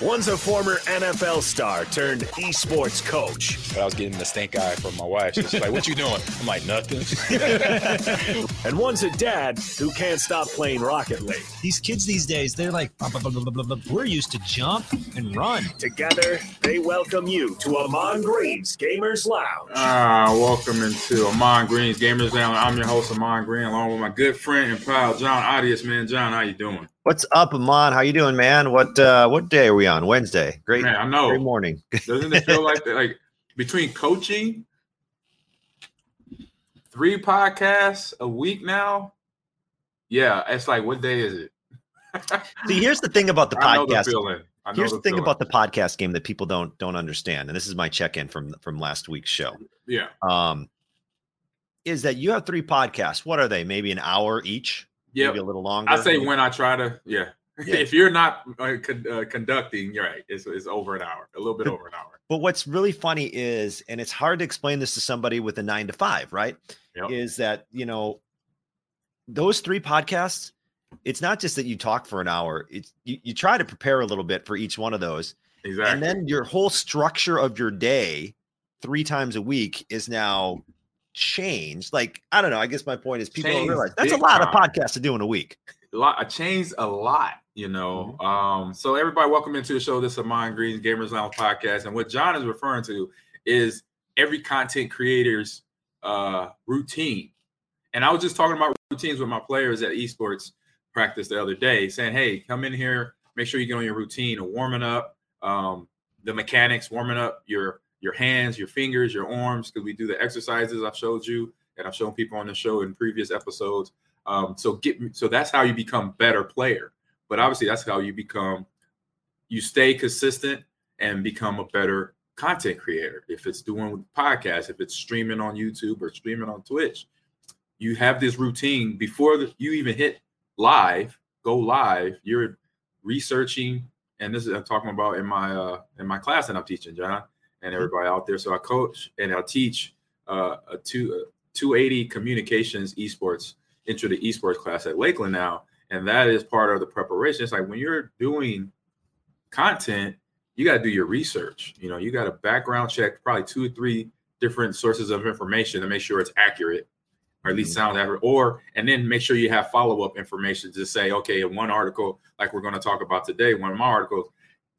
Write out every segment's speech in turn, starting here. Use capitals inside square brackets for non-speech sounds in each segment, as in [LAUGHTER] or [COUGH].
One's a former NFL star turned esports coach. But I was getting the stink eye from my wife. She's like, "What you doing?" I'm like, "Nothing." [LAUGHS] and one's a dad who can't stop playing Rocket League. These kids these days, they're like, blah, blah, blah, we're used to jump and run. Together, they welcome you to Ahman Green's Gamers Lounge. Ah, welcome into Ahman Green's Gamers Lounge. I'm your host, Ahman Green, along with my good friend and pal, Jon Audius. Man, Jon, how you doing? What's up, Ahman? How you doing, man? What uh what day are we on? Wednesday. Great. Man, I know. Great morning. Doesn't it feel like that? Like between coaching, three podcasts a week now. Yeah, it's like what day is it? [LAUGHS] See, here's the thing about the I know the podcast. know Here's the thing feeling. about the podcast game that people don't don't understand, and this is my check-in from from last week's show. yeah, Um, is that you have three podcasts? What are they? Maybe an hour each? Yeah. Maybe a little longer. I say when I try to, yeah. [LAUGHS] Yeah. if you're not uh, con- uh, conducting, you're right. It's, it's over an hour, a little bit over an hour. But what's really funny is, and it's hard to explain this to somebody with a nine to five, right? Yep. Is that, you know, those three podcasts, it's not just that you talk for an hour, it's you, you try to prepare a little bit for each one of those. Exactly. And then your whole structure of your day three times a week is now changed. Like, I don't know. I guess my point is people don't realize that's a lot of podcasts to do in a week. a lot I changed a lot, you know. Mm-hmm. Um, so everybody welcome into the show. This is Ahman Green's Gamers Lounge podcast. And what Jon is referring to is every content creator's uh routine. And I was just talking about routines with my players at esports practice the other day, saying, Hey, come in here, make sure you get on your routine of warming up, um, the mechanics, warming up your your hands, your fingers, your arms, because we do the exercises I've showed you and I've shown people on the show in previous episodes. Um, so get so that's how you become better player. But obviously, that's how you become you stay consistent and become a better content creator. If it's doing podcasts, if it's streaming on YouTube or streaming on Twitch, you have this routine before the, you even hit live, go live. You're researching, and this is I'm talking about in my uh, in my class that I'm teaching, Jon, and everybody out there. So I coach and I teach uh, a two. A 280 communications esports intro to esports class at Lakeland now, and that is part of the preparation. It's like when you're doing content, you got to do your research. You know, you got to background check probably two or three different sources of information to make sure it's accurate, or at least sound accurate. Or and then make sure you have follow up information to say, okay, in one article, like we're going to talk about today, one of my articles,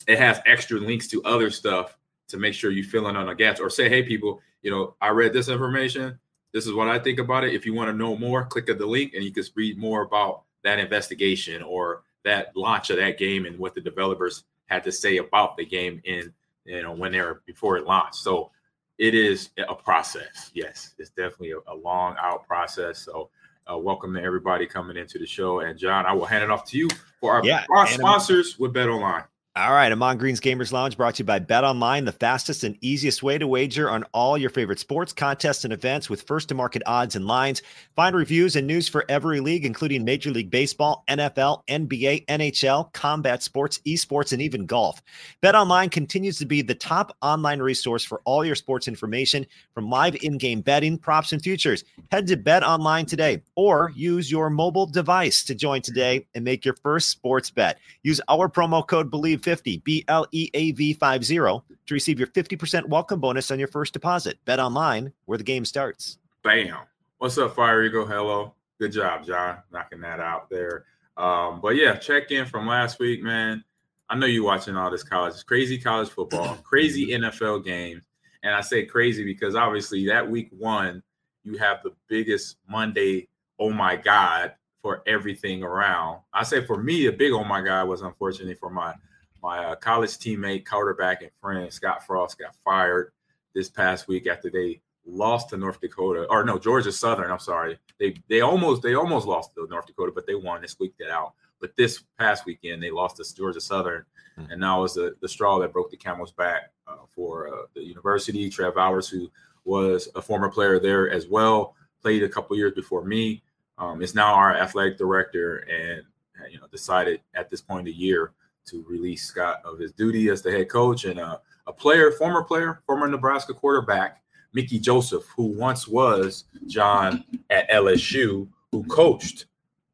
it has extra links to other stuff to make sure you fill in on the gaps, or say, hey, people, you know, I read this information this is what I think about it. If you want to know more, click at the link and you can read more about that investigation or that launch of that game and what the developers had to say about the game in you know when they're before it launched. So it is a process. Yes, it's definitely a, a long out process. So uh, welcome to everybody coming into the show. And Jon, I will hand it off to you for our, Yeah, our sponsors with Bet Online. All right, Ahman Green's Gamers Lounge brought to you by Bet Online, the fastest and easiest way to wager on all your favorite sports, contests, and events with first to market odds and lines. Find reviews and news for every league, including Major League Baseball, NFL, NBA, NHL, combat sports, esports, and even golf. Bet Online continues to be the top online resource for all your sports information from live in game betting, props, and futures. Head to Bet Online today or use your mobile device to join today and make your first sports bet. Use our promo code BLEAV50, B L E A V 50, to receive your 50% welcome bonus on your first deposit. Bet online where the game starts. Bam. What's up, Fire Eagle? Hello. Good job, Jon, knocking that out there. Um, but yeah, check in from last week, man. I know you watching all this college, it's crazy college football, crazy NFL games. And I say crazy because obviously that week one, you have the biggest Monday, oh my God, for everything around. I say for me, a big oh my God was unfortunately for my my uh, college teammate, quarterback, and friend Scott Frost got fired this past week after they lost to North Dakota, or no, Georgia Southern. I'm sorry, they they almost they almost lost to North Dakota, but they won. They squeaked it out. But this past weekend, they lost to Georgia Southern, Mhm. and now was the the straw that broke the camel's back uh, for uh, the university. Trev Alberts, who was a former player there as well, played a couple years before me. Um, is now our athletic director, and you know decided at this point of the year to release Scott of his duty as the head coach and uh, a player, former player, former Nebraska quarterback, Mickey Joseph, who once was John at LSU, who coached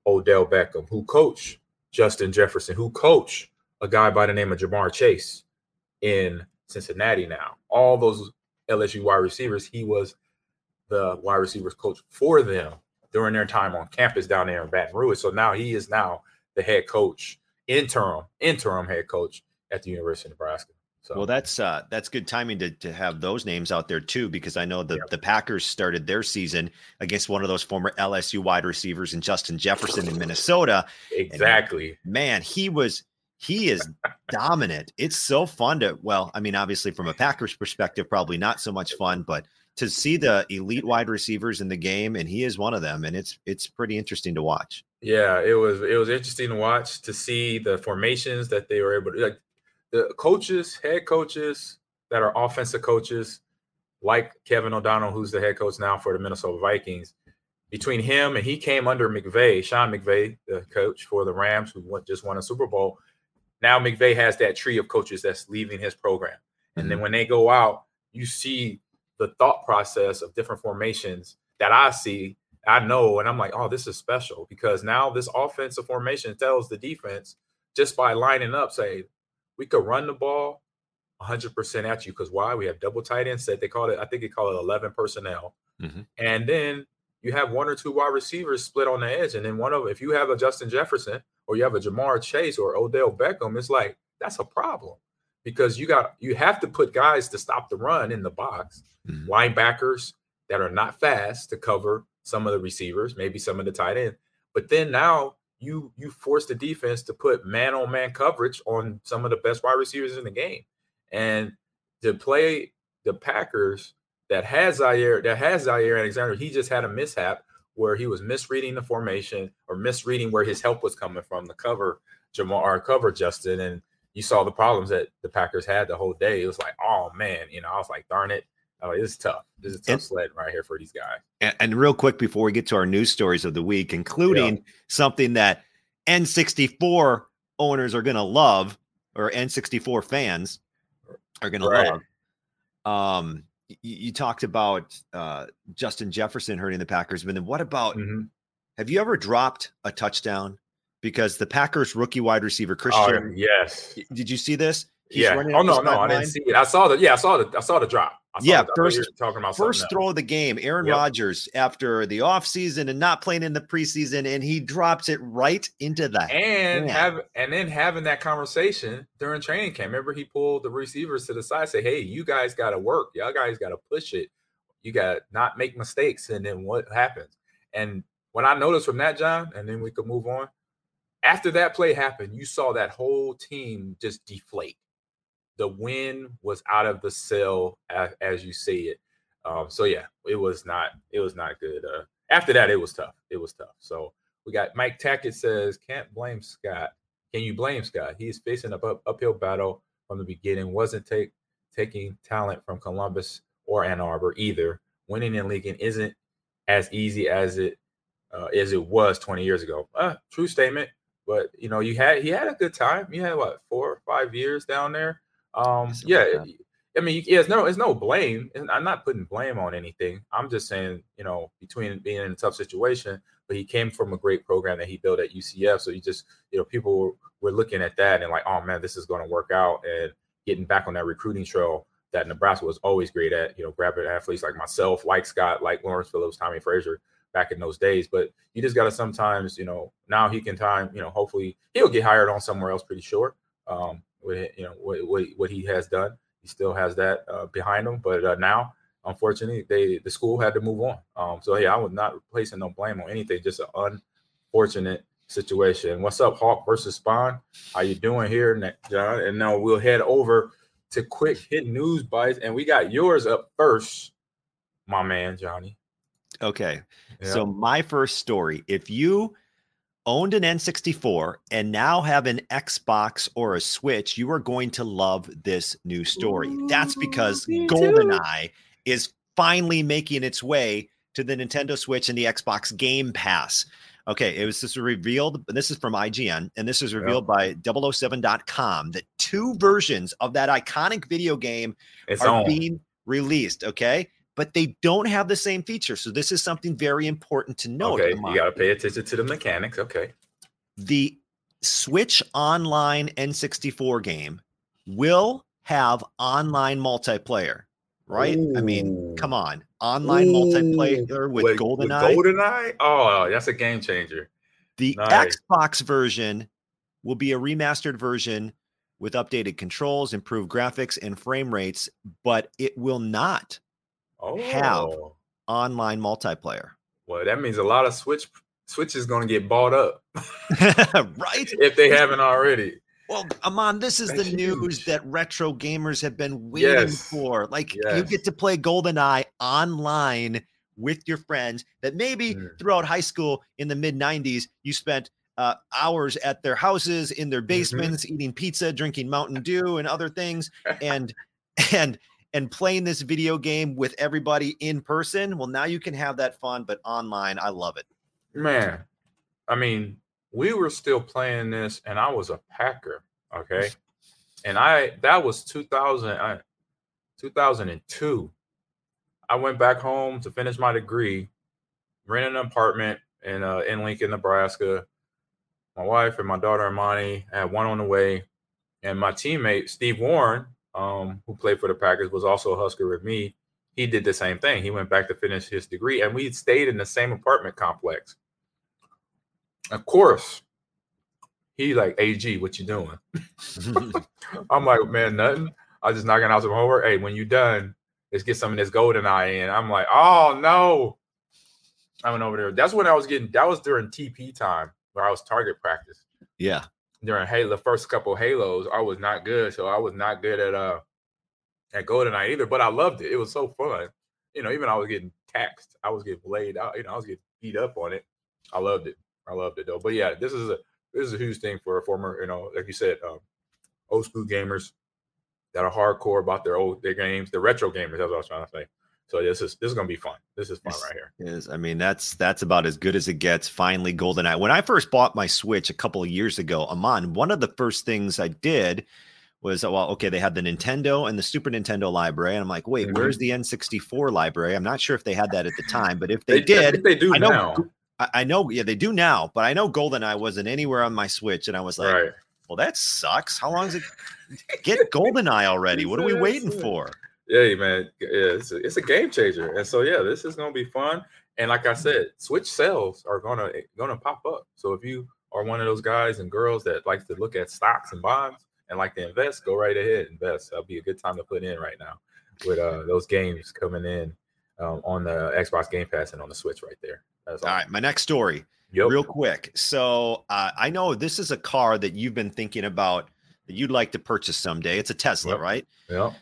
Odell Beckham, who coached Justin Jefferson, who coached a guy by the name of Ja'Marr Chase in Cincinnati now. All those LSU wide receivers, he was the wide receivers coach for them during their time on campus down there in Baton Rouge. So now he is now the head coach, interim, interim head coach at the University of Nebraska. So Well, that's uh, that's good timing to to have those names out there too, because I know the Yep. the Packers started their season against one of those former LSU wide receivers in Justin Jefferson in Minnesota. exactly. Man, he was he is dominant. It's so fun to well, I mean, obviously from a Packers perspective, probably not so much fun, but to see the elite wide receivers in the game, and he is one of them, and it's it's pretty interesting to watch. Yeah, it was it was interesting to watch to see the formations that they were able to like the coaches, head coaches that are offensive coaches, like Kevin O'Connell, who's the head coach now for the Minnesota Vikings. Between him and he came under McVay, Sean McVay, the coach for the Rams, who went, just won a Super Bowl. Now McVay has that tree of coaches that's leaving his program, and then mm-hmm. when they go out, you see the thought process of different formations that I see I know, and I'm like, oh, this is special because now this offensive formation tells the defense just by lining up, say, we could run the ball 100% at you because why? We have double tight end set. They call it, I think they call it 11 personnel. Mhm. And then you have one or two wide receivers split on the edge. And then one of, if you have a Justin Jefferson or you have a Ja'Marr Chase or Odell Beckham, it's like, that's a problem because you got, you have to put guys to stop the run in the box Mhm. linebackers that are not fast to cover some of the receivers, maybe some of the tight end. But then now you you force the defense to put man on man coverage on some of the best wide receivers in the game. And to play the Packers that has Jaire, that has Jaire Alexander, he just had a mishap where he was misreading the formation or misreading where his help was coming from the cover Ja'Marr or cover Justin. And you saw the problems that the Packers had the whole day. It was like, oh man, you know, I was like, darn it. Oh, this is tough. This is tough And- sled right here for these guys. And, and real quick before we get to our news stories of the week, including something that N64 owners are going to love, or N64 fans are going Right. to love. Um, you talked about uh, Justin Jefferson hurting the Packers, but then what about? Mhm. Have you ever dropped a touchdown? Because the Packers rookie wide receiver Oh, Christian, yes. did you see this? He's yeah. running Oh no, no, I didn't see it. I saw the yeah, I saw the I saw the drop. Yeah, the, I thought you first- talking about First throw of the game, Aaron Yep. Rodgers after the offseason and not playing in the preseason, and he drops it right into the and have and then having that conversation during training camp. Remember, he pulled the receivers to the side, say, "Hey, you guys got to work. Y'all guys got to push it. You got to not make mistakes." And then what happens? And when I noticed from that, Jon, and then we could move on. After that play happened, you saw that whole team just deflate. The wind was out of the sail, as, as you see it. Um, so yeah, it was not it was not good. Uh, after that, it was tough. It was tough. So we got Mike Tackett says, can't blame Scott. Can you blame Scott? He's facing a up, uphill battle from the beginning. Wasn't take taking talent from Columbus or Ann Arbor either. Winning in Lincoln isn't as easy as it uh, as it was 20 years ago. Uh, true statement. But you know, you had he had a good time. You had what four or five years down there. Um, yeah, like I mean, yeah, it's no, it's no blame. And I'm not putting blame on anything. I'm just saying, you know, between being in a tough situation, but he came from a great program that he built at UCF. So you just, you know, people were, were looking at that and like, oh man, this is going to work out and getting back on that recruiting trail that Nebraska was always great at, you know, grabbing athletes like myself, like Scott, like Lawrence Phillips, Tommie Frazier back in those days. But you just got to sometimes, you know, now he can time, you know, hopefully he'll get hired on somewhere else pretty sure. Um, with, you know, what, what, what he has done. He still has that uh, behind him, but uh, now, unfortunately, they the school had to move on. Um, so yeah, I was not placing no blame on anything, just an unfortunate situation. What's up, Hawk versus Spawn? How you doing here, Jon? And now we'll head over to quick hit news bites, and we got yours up first, my man Johnny. Okay. Yeah. So my first story, if you owned an N64 and now have an Xbox or a Switch, you are going to love this new story. That's because. GoldenEye is finally making its way to the Nintendo Switch and the Xbox Game Pass. Okay, it was this was revealed. This is from IGN, and this is revealed by 007.com that two versions of that iconic video game it's are on. being released. Okay. But they don't have the same feature. So this is something very important to note. okay, you got to pay attention to the mechanics. Okay. The Switch Online N64 game will have online multiplayer, right? I mean, come on, online multiplayer with Wait, GoldenEye. GoldenEye? Oh, that's a game changer. The Nice. Xbox version will be a remastered version with updated controls, improved graphics, and frame rates, but it will not Oh, Have. online multiplayer. well, that means a lot of Switch Switch is going to get bought up [LAUGHS] right? if they haven't already. Well, Ahman, this is That's the news huge. that retro gamers have been waiting Yes. for. Like you get to play GoldenEye online with your friends that maybe Mm. throughout high school in the mid 90s you spent uh, hours at their houses in their Mm-hmm. basements eating pizza drinking mountain dew and other things and [LAUGHS] and and playing this video game with everybody in person well now you can have that fun but online i love it Man, I mean, we were still playing this, and I was a Packer. Okay, and I that was 2000, I, 2002. I went back home to finish my degree, rented an apartment in uh, in Lincoln, Nebraska. My wife and my daughter Imani I had one on the way, and my teammate Steve Warren, um, who played for the Packers, was also a Husker with me. He did the same thing. He went back to finish his degree, and we stayed in the same apartment complex. Of course, he like, "Ag, what you doing?" [LAUGHS] [LAUGHS] I'm like, "Man, nothing. I was just knocking out some homework. Hey, when you done, let's get some of this golden eye in." I'm like, "Oh no!" I went over there. That's when I was getting. That was during TP time where I was target practice yeah during Halo, the first couple Halos, I was not good. So I was not good at uh at Golden GoldenEye either, but I loved it. It was so fun. You know, even I was getting taxed. I was getting laid out, you know, I was getting beat up on it. I loved it. I loved it though. But yeah, this is a this is a huge thing for a former, you know, like you said, um, old school gamers that are hardcore about their old their games, the retro gamers. That's what I was trying to say. So this is this is gonna be fun. This is fun Yes. right here. is i mean that's that's about as good as it gets finally goldeneye when i first bought my switch a couple of years ago ahman one of the first things i did was uh, well okay they had the nintendo and the super nintendo library and i'm like wait Mhm. where's the n64 library i'm not sure if they had that at the time but if they, I did think they do I know now. I, I know yeah they do now but i know goldeneye wasn't anywhere on my switch and i was like right. well that sucks how long is it get goldeneye already what are we waiting [LAUGHS] for Yeah, man, yeah, it's a, it's a game changer, and so yeah, this is gonna be fun. And like I said, Switch sales are gonna gonna pop up. So if you are one of those guys and girls that likes to look at stocks and bonds and like to invest, go right ahead, invest. That'll be a good time to put in right now with uh those games coming in um, on the Xbox Game Pass and on the Switch right there. That's all right my next story Yep. real quick. So uh, I know this is a car that you've been thinking about that you'd like to purchase someday. It's a Tesla, Yep. right? Yep.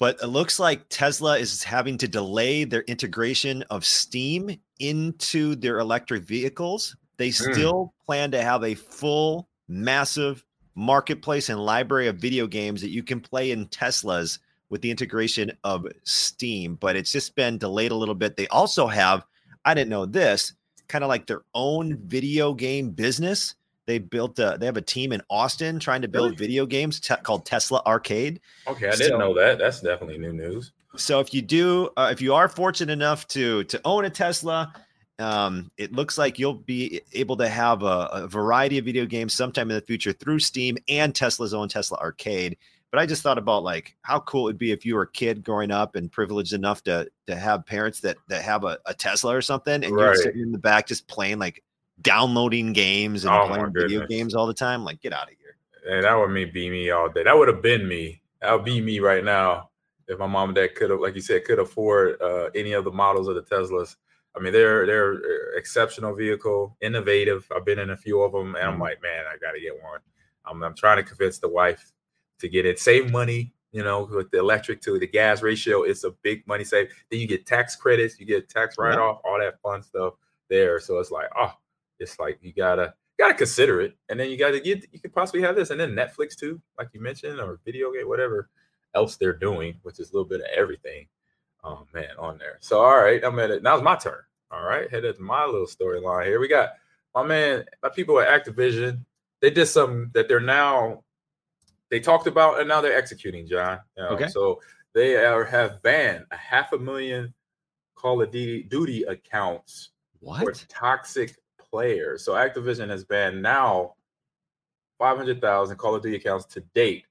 But it looks like Tesla is having to delay their integration of Steam into their electric vehicles. They Mm. still plan to have a full, massive marketplace and library of video games that you can play in Teslas with the integration of Steam, but it's just been delayed a little bit. They also have, I didn't know this, kind of like their own video game business. They built a, they have a team in Austin trying to build Really? video games te- called Tesla Arcade. Okay, I didn't know that. That's definitely new news. So if you do, uh, if you are fortunate enough to to own a Tesla, um, it looks like you'll be able to have a, a variety of video games sometime in the future through Steam and Tesla's own Tesla Arcade. But I just thought about like how cool it'd be if you were a kid growing up and privileged enough to to have parents that that have a, a Tesla or something, and you're sitting in the back just playing like downloading games and Oh playing video games all the time. Like, get out of here. And that would me be me all day. That would have been me. That would be me right now if my mom and dad could have, like you said, could afford uh, any of the models of the Teslas. I mean, they're they're uh, exceptional vehicle, innovative. I've been in a few of them, and I'm Mhm. like, man, I got to get one. I'm, I'm trying to convince the wife to get it, save money. You know, with the electric to the gas ratio, it's a big money save. Then you get tax credits, you get tax write off, all that fun stuff there. So it's like, oh, it's like you gotta gotta consider it, and then you gotta get you could possibly have this, and then Netflix too, like you mentioned, or video game, whatever else they're doing, which is a little bit of everything. Oh man, on there. So all right, I'm at it. Now it's my turn. All right, headed to my little storyline here. We got my man, my people at Activision. They did something that they're now they talked about and now they're executing, Jon. Okay. So they are have banned a half a million Call of Duty, Duty accounts for What? toxic players. So Activision has banned now 500,000 Call of Duty accounts to date,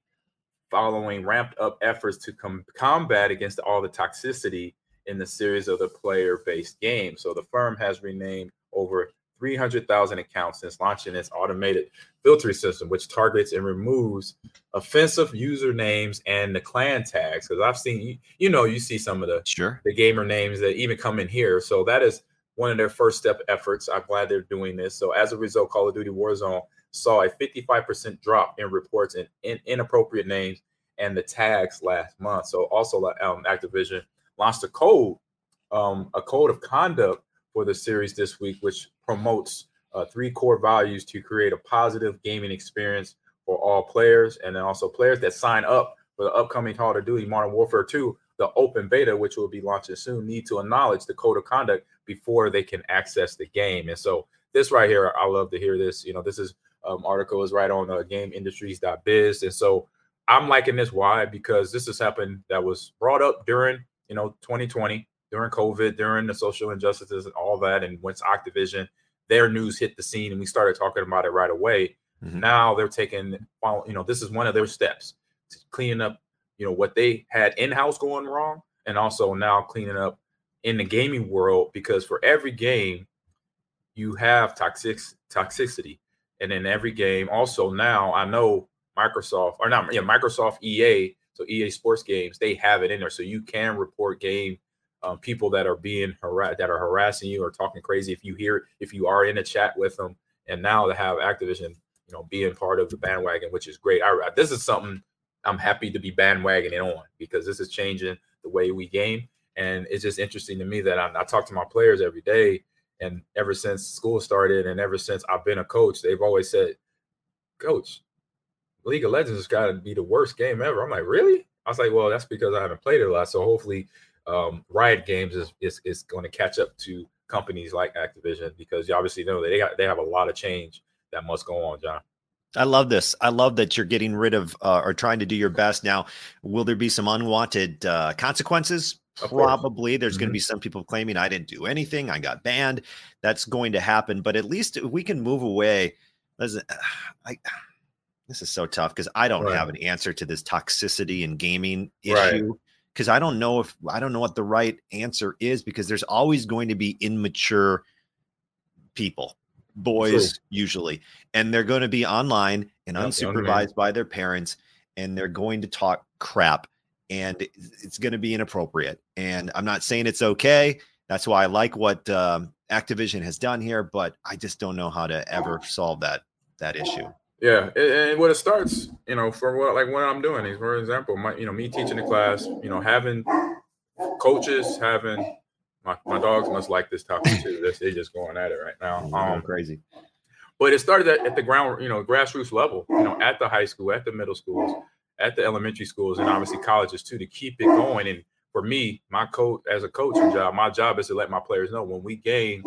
following ramped up efforts to com- combat against all the toxicity in the series of the player based game. So the firm has renamed over 300,000 accounts since launching its automated filtering system, which targets and removes offensive usernames and the clan tags. Because I've seen, you know, you see some of the Sure. the gamer names that even come in here. So that is one of their first step efforts. I'm glad they're doing this. So as a result, Call of Duty Warzone saw a 55% drop in reports and in, inappropriate names and the tags last month. So also um, Activision launched a code, um, a code of conduct for the series this week, which promotes uh, three core values to create a positive gaming experience for all players, and then also players that sign up for the upcoming Call of Duty Modern Warfare 2, the open beta, which will be launching soon, need to acknowledge the code of conduct before they can access the game. And so this right here, I love to hear this. You know, this is um, article is right on uh, GamesIndustry.biz, and so I'm liking this. Why? Because this has happened that was brought up during you know 2020 during COVID, during the social injustices and all that, and once Activision, their news hit the scene and we started talking about it right away. Mhm. Now they're taking, you know, this is one of their steps, to cleaning up, you know, what they had in house going wrong, and also now cleaning up in the gaming world because for every game, you have toxic toxicity, and in every game, also now I know Microsoft or not, yeah, Microsoft EA, so EA Sports games, they have it in there, so you can report game um, people that are being harassed, that are harassing you or talking crazy. If you hear, if you are in a chat with them, and now to have Activision, you know, being part of the bandwagon, which is great. I, this is something I'm happy to be bandwagoning on because this is changing the way we game, and it's just interesting to me that I, I talk to my players every day, and ever since school started, and ever since I've been a coach, they've always said, "Coach, League of Legends has got to be the worst game ever." I'm like, "Really?" I was like, "Well, that's because I haven't played it a lot, so hopefully." um, Riot Games is is, is going to catch up to companies like Activision because you obviously know that they got they have a lot of change that must go on, Jon. I love this. I love that you're getting rid of uh, or trying to do your best. Now, will there be some unwanted uh, consequences? Probably. There's going to be some people claiming I didn't do anything. I got banned. That's going to happen. But at least we can move away. Listen, [SIGHS] I, [SIGHS] this is so tough because I don't Right. have an answer to this toxicity in gaming issue. Because I don't know if I don't know what the right answer is because there's always going to be immature people, boys usually, and they're going to be online and unsupervised by their parents, and they're going to talk crap, and it's going to be inappropriate. And I'm not saying it's okay. That's why I like what um, Activision has done here, but I just don't know how to ever solve that that issue. Yeah, and, what it starts, you know, for what like what I'm doing is, for example, my you know me teaching the class, you know, having coaches, having my, my dogs must like this topic too. They're, they're just going at it right now. [LAUGHS] Um, crazy. but it started at, at the ground, you know, grassroots level, you know, at the high school, at the middle schools, at the elementary schools, and obviously colleges too, to keep it going. And for me, my coach as a coaching job, my job is to let my players know when we game,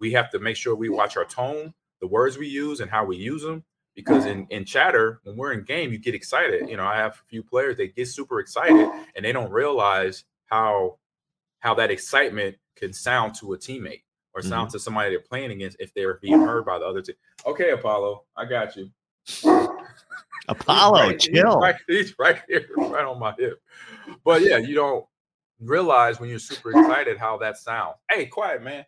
we have to make sure we watch our tone, the words we use, and how we use them. Because in, in chatter, when we're in game, you get excited. You know, I have a few players they get super excited and they don't realize how how that excitement can sound to a teammate or sound mm-hmm. to somebody they're playing against if they're being heard by the other team. Okay, Apollo, I got you. Apollo, He's right- chill. He's right, he's right here, right on my hip. But yeah, you don't realize when you're super excited how that sounds. Hey, quiet, man.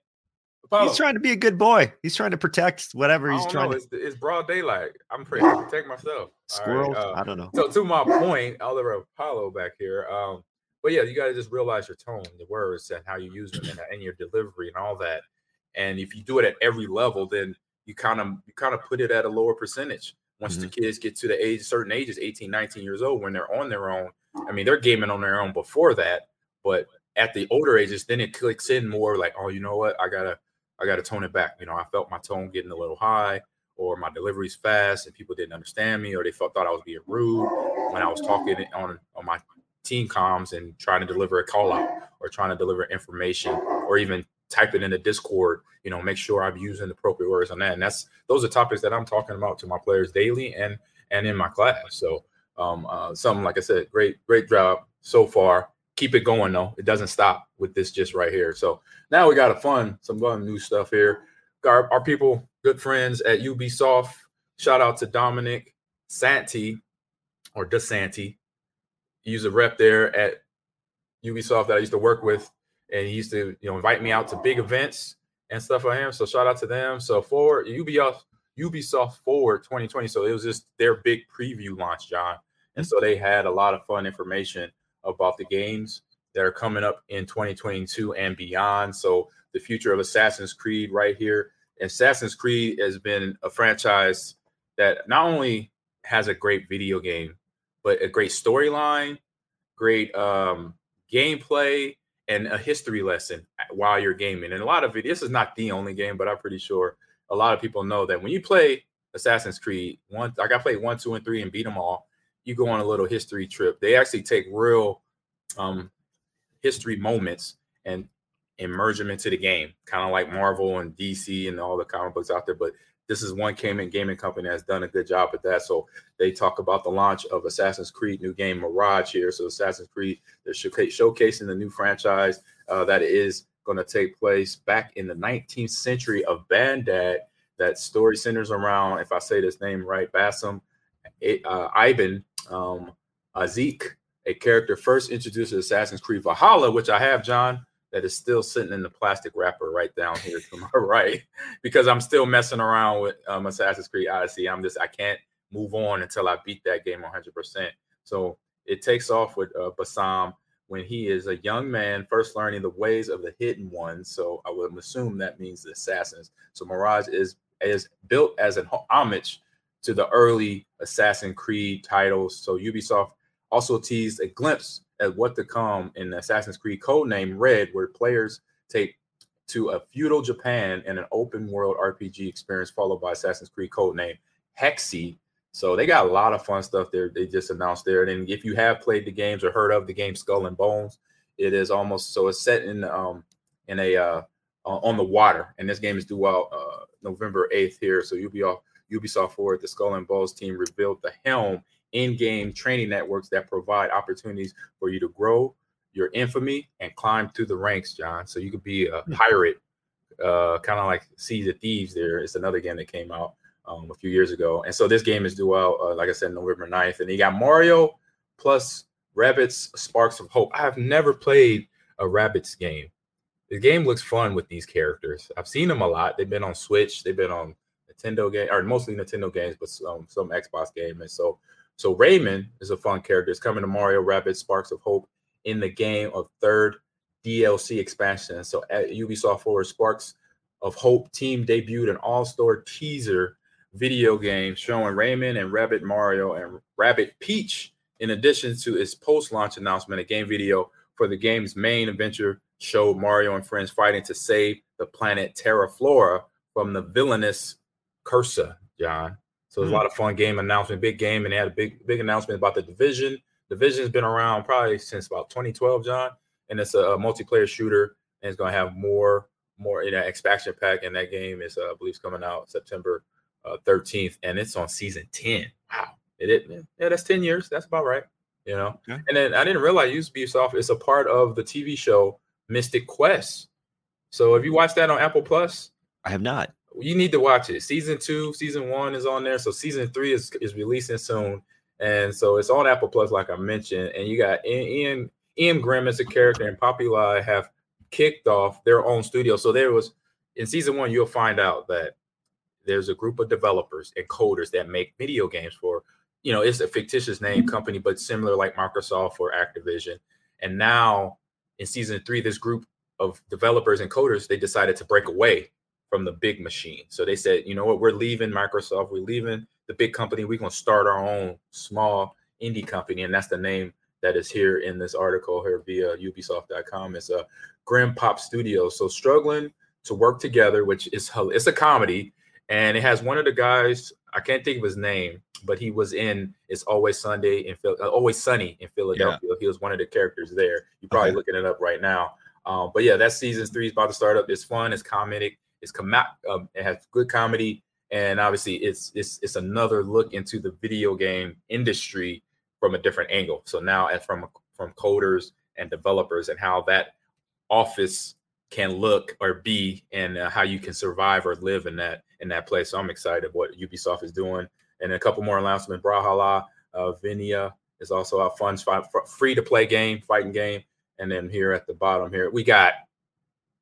Apollo, He's trying to be a good boy. He's trying to protect whatever he's trying know. to. It's, it's broad daylight. I'm pretty to protect myself. All right, Squirrels. uh, I don't know. so to my point, Oliver Apollo back here. Um, but yeah, you got to just realize your tone, the words, and how you use them, and, and your delivery, and all that. And if you do it at every level, then you kind of you kind of put it at a lower percentage. Once the mm-hmm. kids get to the age, certain ages, 18, 19 years old, when they're on their own. I mean, they're gaming on their own before that, but at the older ages, then it clicks in more like, oh, you know what, I gotta, I gotta tone it back. You know, I felt my tone getting a little high, or my delivery's fast, and people didn't understand me, or they felt thought I was being rude when I was talking on on my team comms and trying to deliver a call out, or trying to deliver information, or even type it in the Discord. You know, make sure I'm using the appropriate words on that. And that's those are topics that I'm talking about to my players daily and and in my class. So um, uh, something like I said, great, great job so far. Keep it going though. It doesn't stop with this just right here. So now we got a fun, some fun new stuff here. Our, our people, good friends at Ubisoft. Shout out to Dominic Santi or DeSanti. He's a rep there at Ubisoft that I used to work with, and he used to you know invite me out to big events and stuff for him. So shout out to them. So forward Ubisoft Ubisoft Forward 2020. So it was just their big preview launch, Jon. And so they had a lot of fun information about the games that are coming up in 2022 and beyond. So the future of Assassin's Creed right here. Assassin's Creed has been a franchise that not only has a great video game, but a great storyline, great um, gameplay, and a history lesson while you're gaming. And a lot of it, this is not the only game, but I'm pretty sure a lot of people know that when you play Assassin's Creed, one like I played one, two, and three and beat them all, you go on a little history trip. They actually take real um, history moments and immerse them into the game, kind of like Marvel and DC and all the comic books out there. But this is one gaming gaming company that's done a good job at that. So they talk about the launch of Assassin's Creed new game Mirage here. So Assassin's Creed, they're showcasing the new franchise uh, that is going to take place back in the 19th century of Baghdad. That story centers around, if I say this name right, Basim uh, Ibn um, Ishaq, a character first introduced to Assassin's Creed Valhalla, which I have, Jon, that is still sitting in the plastic wrapper right down here to my [LAUGHS] right, because I'm still messing around with um, Assassin's Creed Odyssey. I'm just I can't move on until I beat that game 100%. So it takes off with uh, Basim when he is a young man first learning the ways of the hidden ones. So I would assume that means the assassins. So Mirage is is built as an homage to the early Assassin Creed titles. So Ubisoft also teased a glimpse at what to come in Assassin's Creed codename Red, where players take to a feudal Japan and an open world RPG experience, followed by Assassin's Creed codename Hexe. So they got a lot of fun stuff there. They just announced there. And if you have played the games or heard of the game Skull and Bones, it is almost so it's set in um in a uh on the water, and this game is due out uh November 8th here. So Ubisoft Ubisoft Forward, the Skull and Bones team revealed the Helm in-game training networks that provide opportunities for you to grow your infamy and climb through the ranks, Jon. So you could be a hmm. pirate, uh, kind of like Seas of Thieves. There, it's another game that came out um, a few years ago, and so this game is due out, uh, like I said, November 9th. And you got Mario plus Rabbids Sparks of Hope. I have never played a Rabbids game. The game looks fun with these characters. I've seen them a lot. They've been on Switch. They've been on Nintendo game or mostly Nintendo games, but some some Xbox game. And so so Rayman is a fun character. It's coming to Mario Rabbids Sparks of Hope in the game of third DLC expansion. So at Ubisoft Forward Sparks of Hope team debuted an all-star teaser video game showing Rayman and Rabbid Mario and Rabbid Peach, in addition to its post-launch announcement, a game video for the game's main adventure showed Mario and friends fighting to save the planet Terra Flora from the villainous Cursa, Jon. So there's mm a lot of fun game announcement, big game, and they had a big big announcement about the division. Division's been around probably since about 2012, Jon, and it's a, a multiplayer shooter, and it's going to have more more in know expansion pack. And that game is, uh, I believe, coming out September uh, 13th, and it's on season 10. Wow, it, it yeah, that's 10 years. That's about right, you know. Okay. And then I didn't realize Ubisoft is a part of the TV show Mythic Quest. So have you watched that on Apple Plus, I have not you need to watch it. Season two, season one is on there. So season three is, is releasing soon. And so it's on Apple Plus, like I mentioned. And you got Ian Ian Grimm as a character and Poppy Populi have kicked off their own studio. So there was in season one, you'll find out that there's a group of developers and coders that make video games for, you know, it's a fictitious name mm-hmm. company, but similar like Microsoft or Activision. And now in season three, this group of developers and coders, they decided to break away from the big machine. So they said, you know what, we're leaving Microsoft, we're leaving the big company, we're gonna start our own small indie company, and that's the name that is here in this article here via Ubisoft.com. It's a Grim Pop Studio. So struggling to work together, which is it's a comedy, and it has one of the guys I can't think of his name, but he was in It's Always Sunday in Phil, uh, Always Sunny in Philadelphia. Yeah. He was one of the characters there. You're probably okay. looking it up right now. Um, but yeah, that season three is about to start up. It's fun. It's comedic. It's com- um, it has good comedy, and obviously it's it's it's another look into the video game industry from a different angle. So now, as from from coders and developers, and how that office can look or be, and uh, how you can survive or live in that in that place. So I'm excited what Ubisoft is doing, and a couple more announcements. Brawlhalla, uh, Vinia is also a fun, free to play game, fighting game. And then here at the bottom here, we got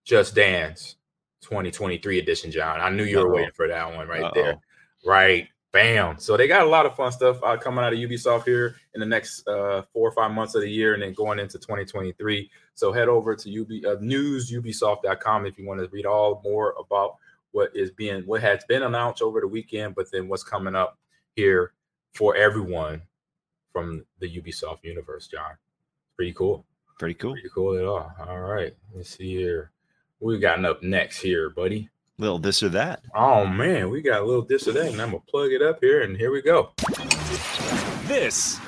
Just Dance 2023 edition, Jon. I knew you were Uh-oh. waiting for that one right Uh-oh. there. Right. Bam. So they got a lot of fun stuff uh, coming out of Ubisoft here in the next uh, four or five months of the year and then going into 2023. So head over to UB, uh, newsubisoft.com if you want to read all more about what is being, what has been announced over the weekend, but then what's coming up here for everyone from the Ubisoft universe, Jon. Pretty cool. Pretty cool. Pretty cool at all. All right. Let's see here. What we got up next here, buddy? Little this or that. Oh man, we got a little this or that, and I'm gonna plug it up here, and here we go. This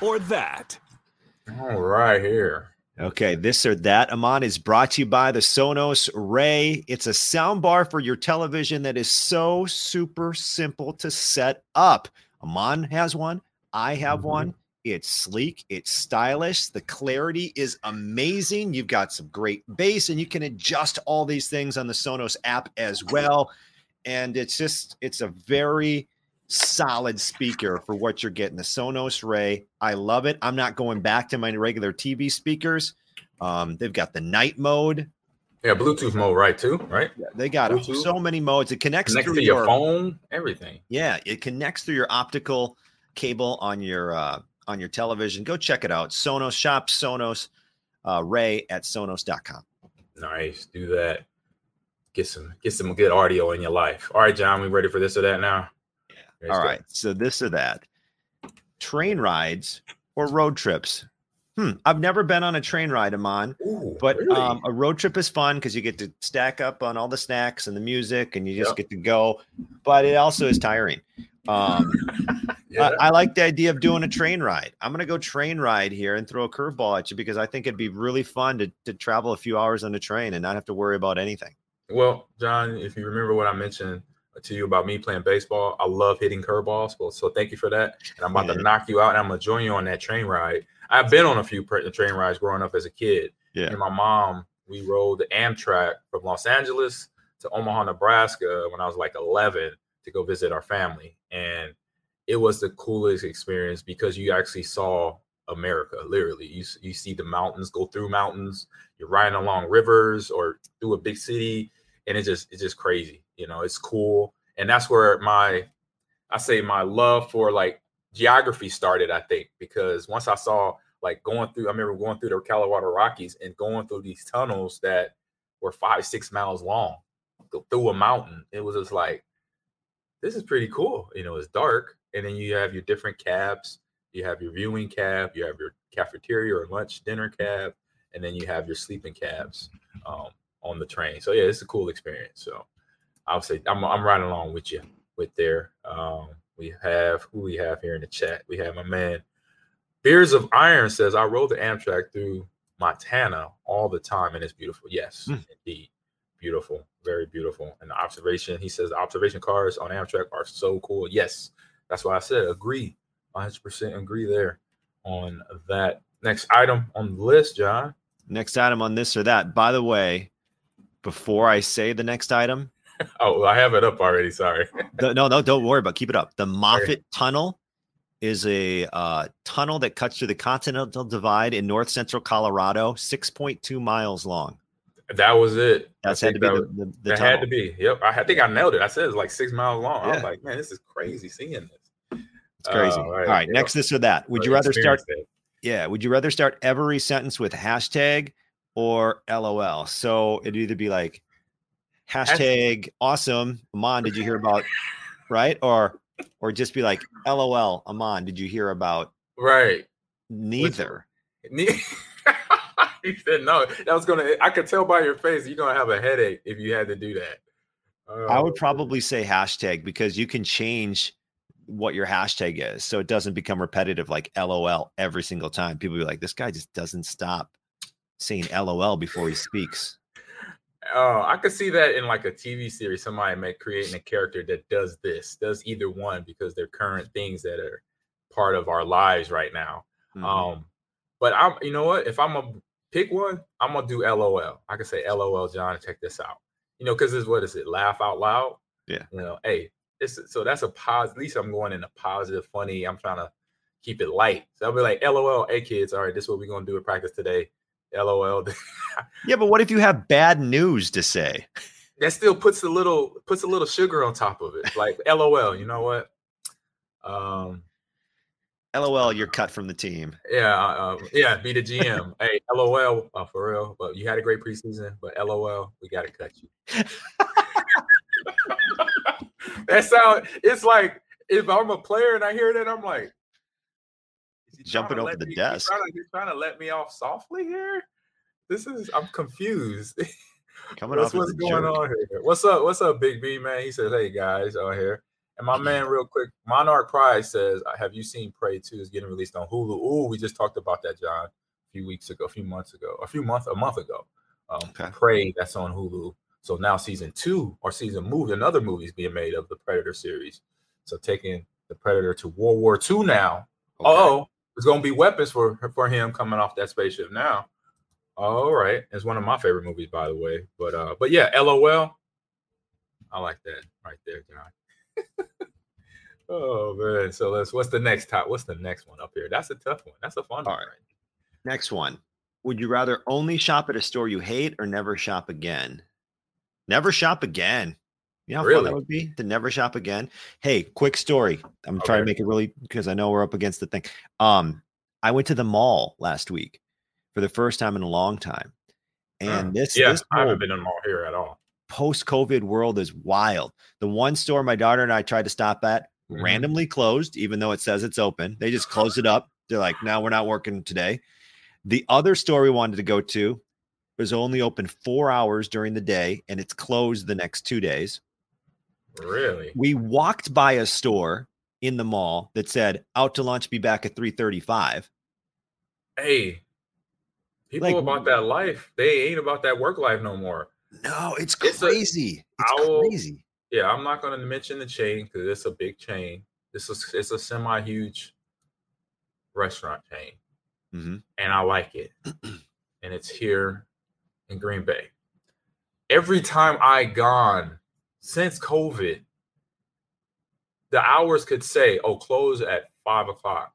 or that. All right, here. Okay, this or that, Ahman, is brought to you by the Sonos Ray. It's a sound bar for your television that is so super simple to set up. Ahman has one. I have mm-hmm. one. It's sleek, it's stylish. The clarity is amazing. You've got some great bass, and you can adjust all these things on the Sonos app as well. And it's just, it's a very solid speaker for what you're getting. The Sonos Ray. I love it. I'm not going back to my regular TV speakers. Um, they've got the night mode. Yeah, Bluetooth mode, right? Too, right? Yeah, they got Bluetooth. so many modes. It connects, connects through to your, your, phone, everything. Yeah, it connects through your optical cable on your uh, on your television. Go check it out. Sonos shop Sonos uh, Ray at Sonos.com. Nice, do that. Get some get some good audio in your life. All right, Jon, we ready for this or that now? Yeah. All right, so this or that. Train rides or road trips. Hmm. I've never been on a train ride, Ahman, Ooh, but really? um, a road trip is fun because you get to stack up on all the snacks and the music, and you just yep. get to go. But it also is tiring. Um, [LAUGHS] yeah. I, I, like the idea of doing a train ride. I'm going to go train ride here and throw a curveball at you because I think it'd be really fun to, to travel a few hours on a train and not have to worry about anything. Well, Jon, if you remember what I mentioned to you about me playing baseball, I love hitting curveballs. Well, so thank you for that. And I'm about yeah. to knock you out and I'm going to join you on that train ride I've been on a few train rides growing up as a kid. Yeah. And my mom, we rode the Amtrak from Los Angeles to Omaha, Nebraska when I was like 11 to go visit our family. And it was the coolest experience because you actually saw America, literally. You, you see the mountains go through mountains, you're riding along rivers or through a big city. And it's just, it's just crazy. You know, it's cool. And that's where my, I say my love for like geography started, I think, because once I saw like going through, I remember going through the Colorado Rockies and going through these tunnels that were five, six miles long through a mountain. It was just like, this is pretty cool. You know, it's dark. And then you have your different cabs. You have your viewing cab, you have your cafeteria or lunch dinner cab, and then you have your sleeping cabs um, on the train. So yeah, it's a cool experience. So I would say I'm, I'm riding along with you with there. Um, we have who we have here in the chat. We have my man Beers of Iron says, I rode the Amtrak through Montana all the time and it's beautiful. Yes, mm. indeed. Beautiful. Very beautiful. And the observation, he says the observation cars on Amtrak are so cool. Yes. That's why I said agree. 100% agree there on that. Next item on the list, Jon. Next item on this or that. By the way, before I say the next item, [LAUGHS] oh, I have it up already. Sorry. [LAUGHS] no, no, don't worry about. It. Keep it up. The Moffat Tunnel is a uh, tunnel that cuts through the Continental Divide in north central Colorado, six point two miles long. That was it. That's had to be that, the, the, the that had to be. Yep, I, I, think I nailed it. I said it's like six miles long. Yeah. I was like, man, this is crazy seeing this. It's crazy. Uh, all right, all right next this or that. Would you rather start? Yeah, would you rather start every sentence with hashtag or LOL? So it'd either be like hashtag awesome. Ahman, did you hear about right? Or or just be like LOL, Ahman, did you hear about right? Neither. Which, [LAUGHS] [LAUGHS] he said no. That was gonna I could tell by your face you're gonna have a headache if you had to do that. Oh. I would probably say hashtag because you can change what your hashtag is so it doesn't become repetitive like LOL every single time. People be like, this guy just doesn't stop saying LOL before he speaks. Oh, I could see that in like a TV series. Somebody may creating a character that does this, does either one because they're current things that are part of our lives right now. Mm-hmm. Um, but I'm, you know what? If I'm gonna pick one, I'm gonna do LOL. I can say LOL, Jon, check this out. You know, because this what is it? Laugh out loud. Yeah. You know, hey, it's so that's a positive. At least I'm going in a positive, funny. I'm trying to keep it light. So I'll be like, LOL, hey kids, all right, this is what we're gonna do at practice today. LOL. [LAUGHS] Yeah, but what if you have bad news to say? that still puts a little puts a little sugar on top of it. Like LOL, you know what? Um, LOL, you're cut from the team. yeah, uh, yeah, be the GM. [LAUGHS] hey, LOL, uh, for real. But you had a great preseason, but LOL, we gotta cut you. [LAUGHS] that sound it's like if I'm a player and I hear that, I'm like is he trying Jumping over the me- desk. Trying to, he's trying to let me off softly here. This is I'm confused. [LAUGHS] Coming what's off what's going jerk. on here? What's up? What's up, Big B man? He says, "Hey guys, out here." And my man, real quick, Monarch Pride says, "Have you seen Prey 2 is getting released on Hulu?" Ooh, we just talked about that, Jon, a few weeks ago, a few months ago, a few months, a month ago. Um, Okay. Prey that's on Hulu. So now season two or season movie, another movie is being made of the Predator series. So taking the Predator to World War II now. Okay. Oh, there's gonna be weapons for for him coming off that spaceship now. All right, it's one of my favorite movies, by the way. But uh, but yeah, LOL. I like that right there, Jon. Oh man, so let's. What's the next top? What's the next one up here? That's a tough one. That's a fun All one. right. Next one. Would you rather only shop at a store you hate or never shop again? Never shop again. You know how fun that would be to never shop again. Hey, quick story. I'm trying to make it really because I know we're up against the thing. Um, I went to the mall last week for the first time in a long time, and Uh, this yeah, this I haven't been in the mall here at all. post-COVID world is wild. The one store my daughter and I tried to stop at Mhm. randomly closed, even though it says it's open. They just closed it up. They're like, "No, we're not working today." The other store we wanted to go to was only open four hours during the day, and it's closed the next two days. Really? We walked by a store in the mall that said "Out to lunch, be back at 3:35." Hey, people Like- about that life, they ain't about that work life no more. No, it's It's a- crazy. it's crazy. Yeah, I'm not going to mention the chain because it's a big chain. This is it's a semi huge restaurant chain, Mhm. and I like it. and it's here in Green Bay. Every time I gone since COVID, the hours could say, "Oh, close at five o'clock."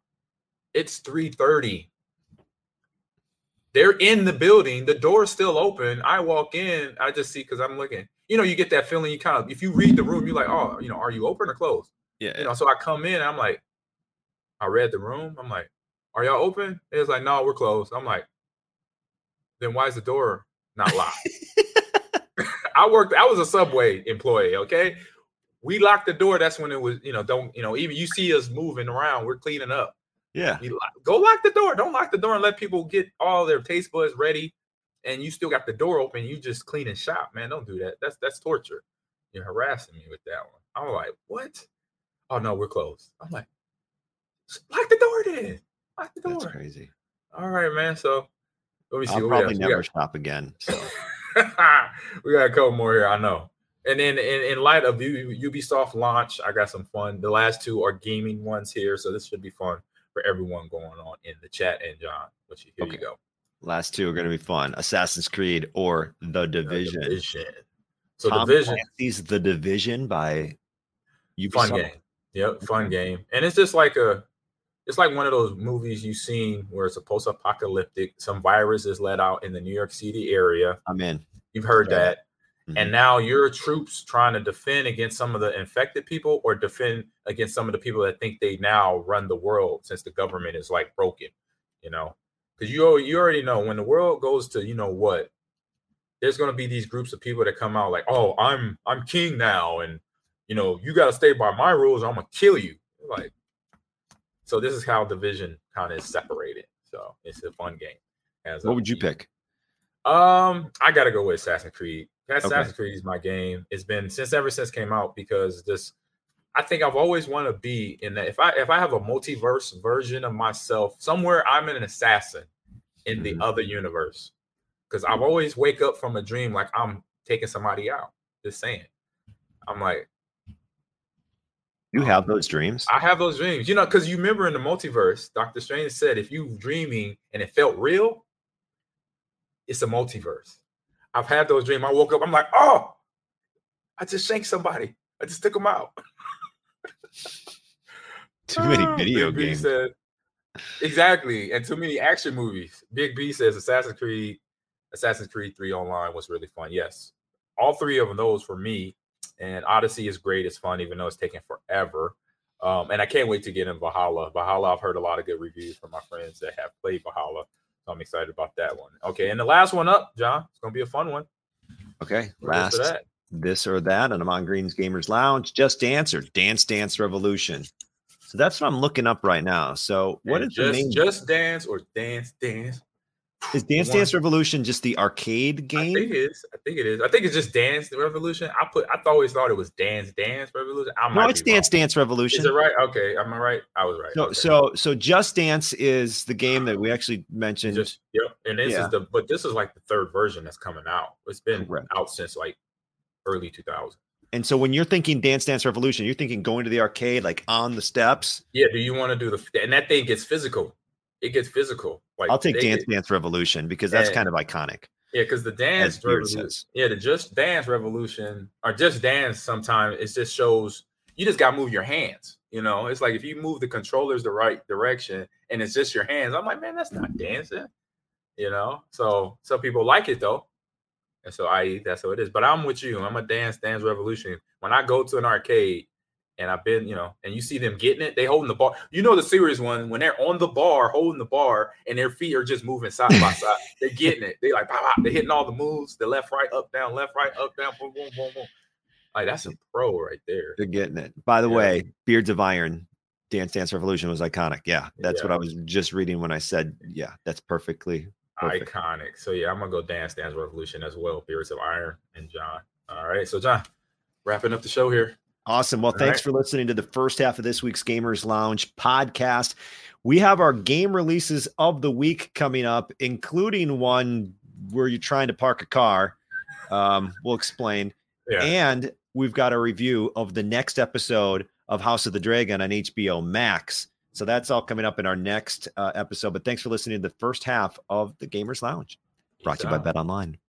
It's three thirty. They're in the building. The door's still open. I walk in. I just see because I'm looking. You know, you get that feeling. You kind of, if you read the room, you're like, "Oh, you know, are you open or closed?" Yeah. You know, so I come in. I'm like, I read the room. I'm like, "Are y'all open?" It's like, "No, we're closed." I'm like, then why is the door not locked? [LAUGHS] I worked. I was a subway employee. Okay, we locked the door. That's when it was. You know, don't. You know, even you see us moving around. We're cleaning up. yeah. Lock, go lock the door. Don't lock the door and let people get all their taste buds ready, and you still got the door open. You just clean and shop, man. Don't do that. That's that's torture. You're harassing me with that one. I'm like, what? Oh no, we're closed. I'm like, lock the door then. Lock the That's door. crazy. All right, man. So let me see. I'll we probably never got- shop again. So [LAUGHS] we got a couple more here. I know. And then in, in light of U- Ubisoft launch, I got some fun. The last two are gaming ones here, so this should be fun for everyone going on in the chat. And Jon, what you here you go. Last two are going to be fun: Assassin's Creed or The Division. Division. So Tom Division, Clancy's The Division by you. fun game. Yep, fun game. And it's just like a it's like one of those movies you've seen where it's a post-apocalyptic, some virus is let out in the New York City area. I'm in. You've heard that. Mhm. and now your troops trying to defend against some of the infected people or defend against some of the people that think they now run the world since the government is like broken you know because you, you already know when the world goes to you know what there's going to be these groups of people that come out like oh i'm i'm king now and you know you got to stay by my rules or i'm gonna kill you like so this is how division kind of is separated so it's a fun game as What would you pick? um, I gotta go with Assassin's Creed. Assassin's Creed is my game. It's been since ever since it came out because this I think I've always wanted to be in that if I if I have a multiverse version of myself, somewhere I'm an assassin in the Mhm. other universe. Because I've always wake up from a dream like I'm taking somebody out. Just saying. I'm like, You have those dreams. I have those dreams, you know, because you remember in the multiverse, Doctor Strange said if you dreaming and it felt real, it's a multiverse. I've had those dreams. I woke up, I'm like, oh, I just shanked somebody. I just took them out. [LAUGHS] [LAUGHS] Too many Ah, video Big games. said- exactly, and too many action movies. Big B says Assassin's Creed, Assassin's Creed 3 online was really fun. Yes. All three of those for me. And Odyssey is great. It's fun, even though it's taking forever. Um, and I can't wait to get in Valhalla. Valhalla, I've heard a lot of good reviews from my friends that have played Valhalla. So I'm excited about that one. Okay, and the last one up, Jon. It's gonna be a fun one. Okay, last that? This or that, and I'm on Green's Gamers Lounge. Just Dance or Dance Dance Revolution. So that's what I'm looking up right now. So what And is the just name? just dance or dance dance? is Dance one- Dance Revolution just the arcade game? I think it is. I think it is. I think it's just Dance Revolution. I put. I always thought it was Dance Dance Revolution. I no, it's be wrong. Dance Dance Revolution. Is it right? Okay, am I right? I was right. So, Okay. so, so Just Dance is the game that we actually mentioned. just yep. And this Yeah. is the but this is like the third version that's coming out. It's been Correct. out since like early 2000. and so when you're thinking Dance Dance Revolution, you're thinking going to the arcade, like on the steps. Yeah. Do you want to do the and that thing gets physical? It gets physical. Like I'll take Dance get- Dance Revolution because that's Yeah. kind of iconic. Yeah, because the dance revolution, yeah, the just dance revolution or just dance sometimes it just shows you just gotta move your hands. You know, it's like if you move the controllers the right direction and it's just your hands, I'm like, man, that's not dancing. You know, so some people like it though. And so I that's how it is. But I'm with you. I'm a dance dance revolution. When I go to an arcade and I've been, you know, and you see them getting it, they holding the bar. You know the serious one when they're on the bar, holding the bar, and their feet are just moving side by side. [LAUGHS] They're getting it. They like pop, pop, they're hitting all the moves, the left, right, up, down, left, right, up, down, boom, boom, boom, boom. Like that's a pro right there. They're getting it. By the Yeah. way, Beards of Iron, Dance Dance Revolution was iconic. Yeah, that's what I was just reading when I said, yeah, that's perfectly. Perfect. Iconic. So yeah, I'm gonna go dance dance revolution as well. Beards of Iron and Jon. All right. So Jon, wrapping up the show here. Awesome. Well, All thanks right. for listening to the first half of this week's Gamers Lounge podcast. We have our game releases of the week coming up, including one where you're trying to park a car. Um, we'll explain. Yeah. And we've got a review of the next episode of House of the Dragon on HBO Max. So that's all coming up in our next uh, episode. But thanks for listening to the first half of the Gamers Lounge, brought to you by BetOnline.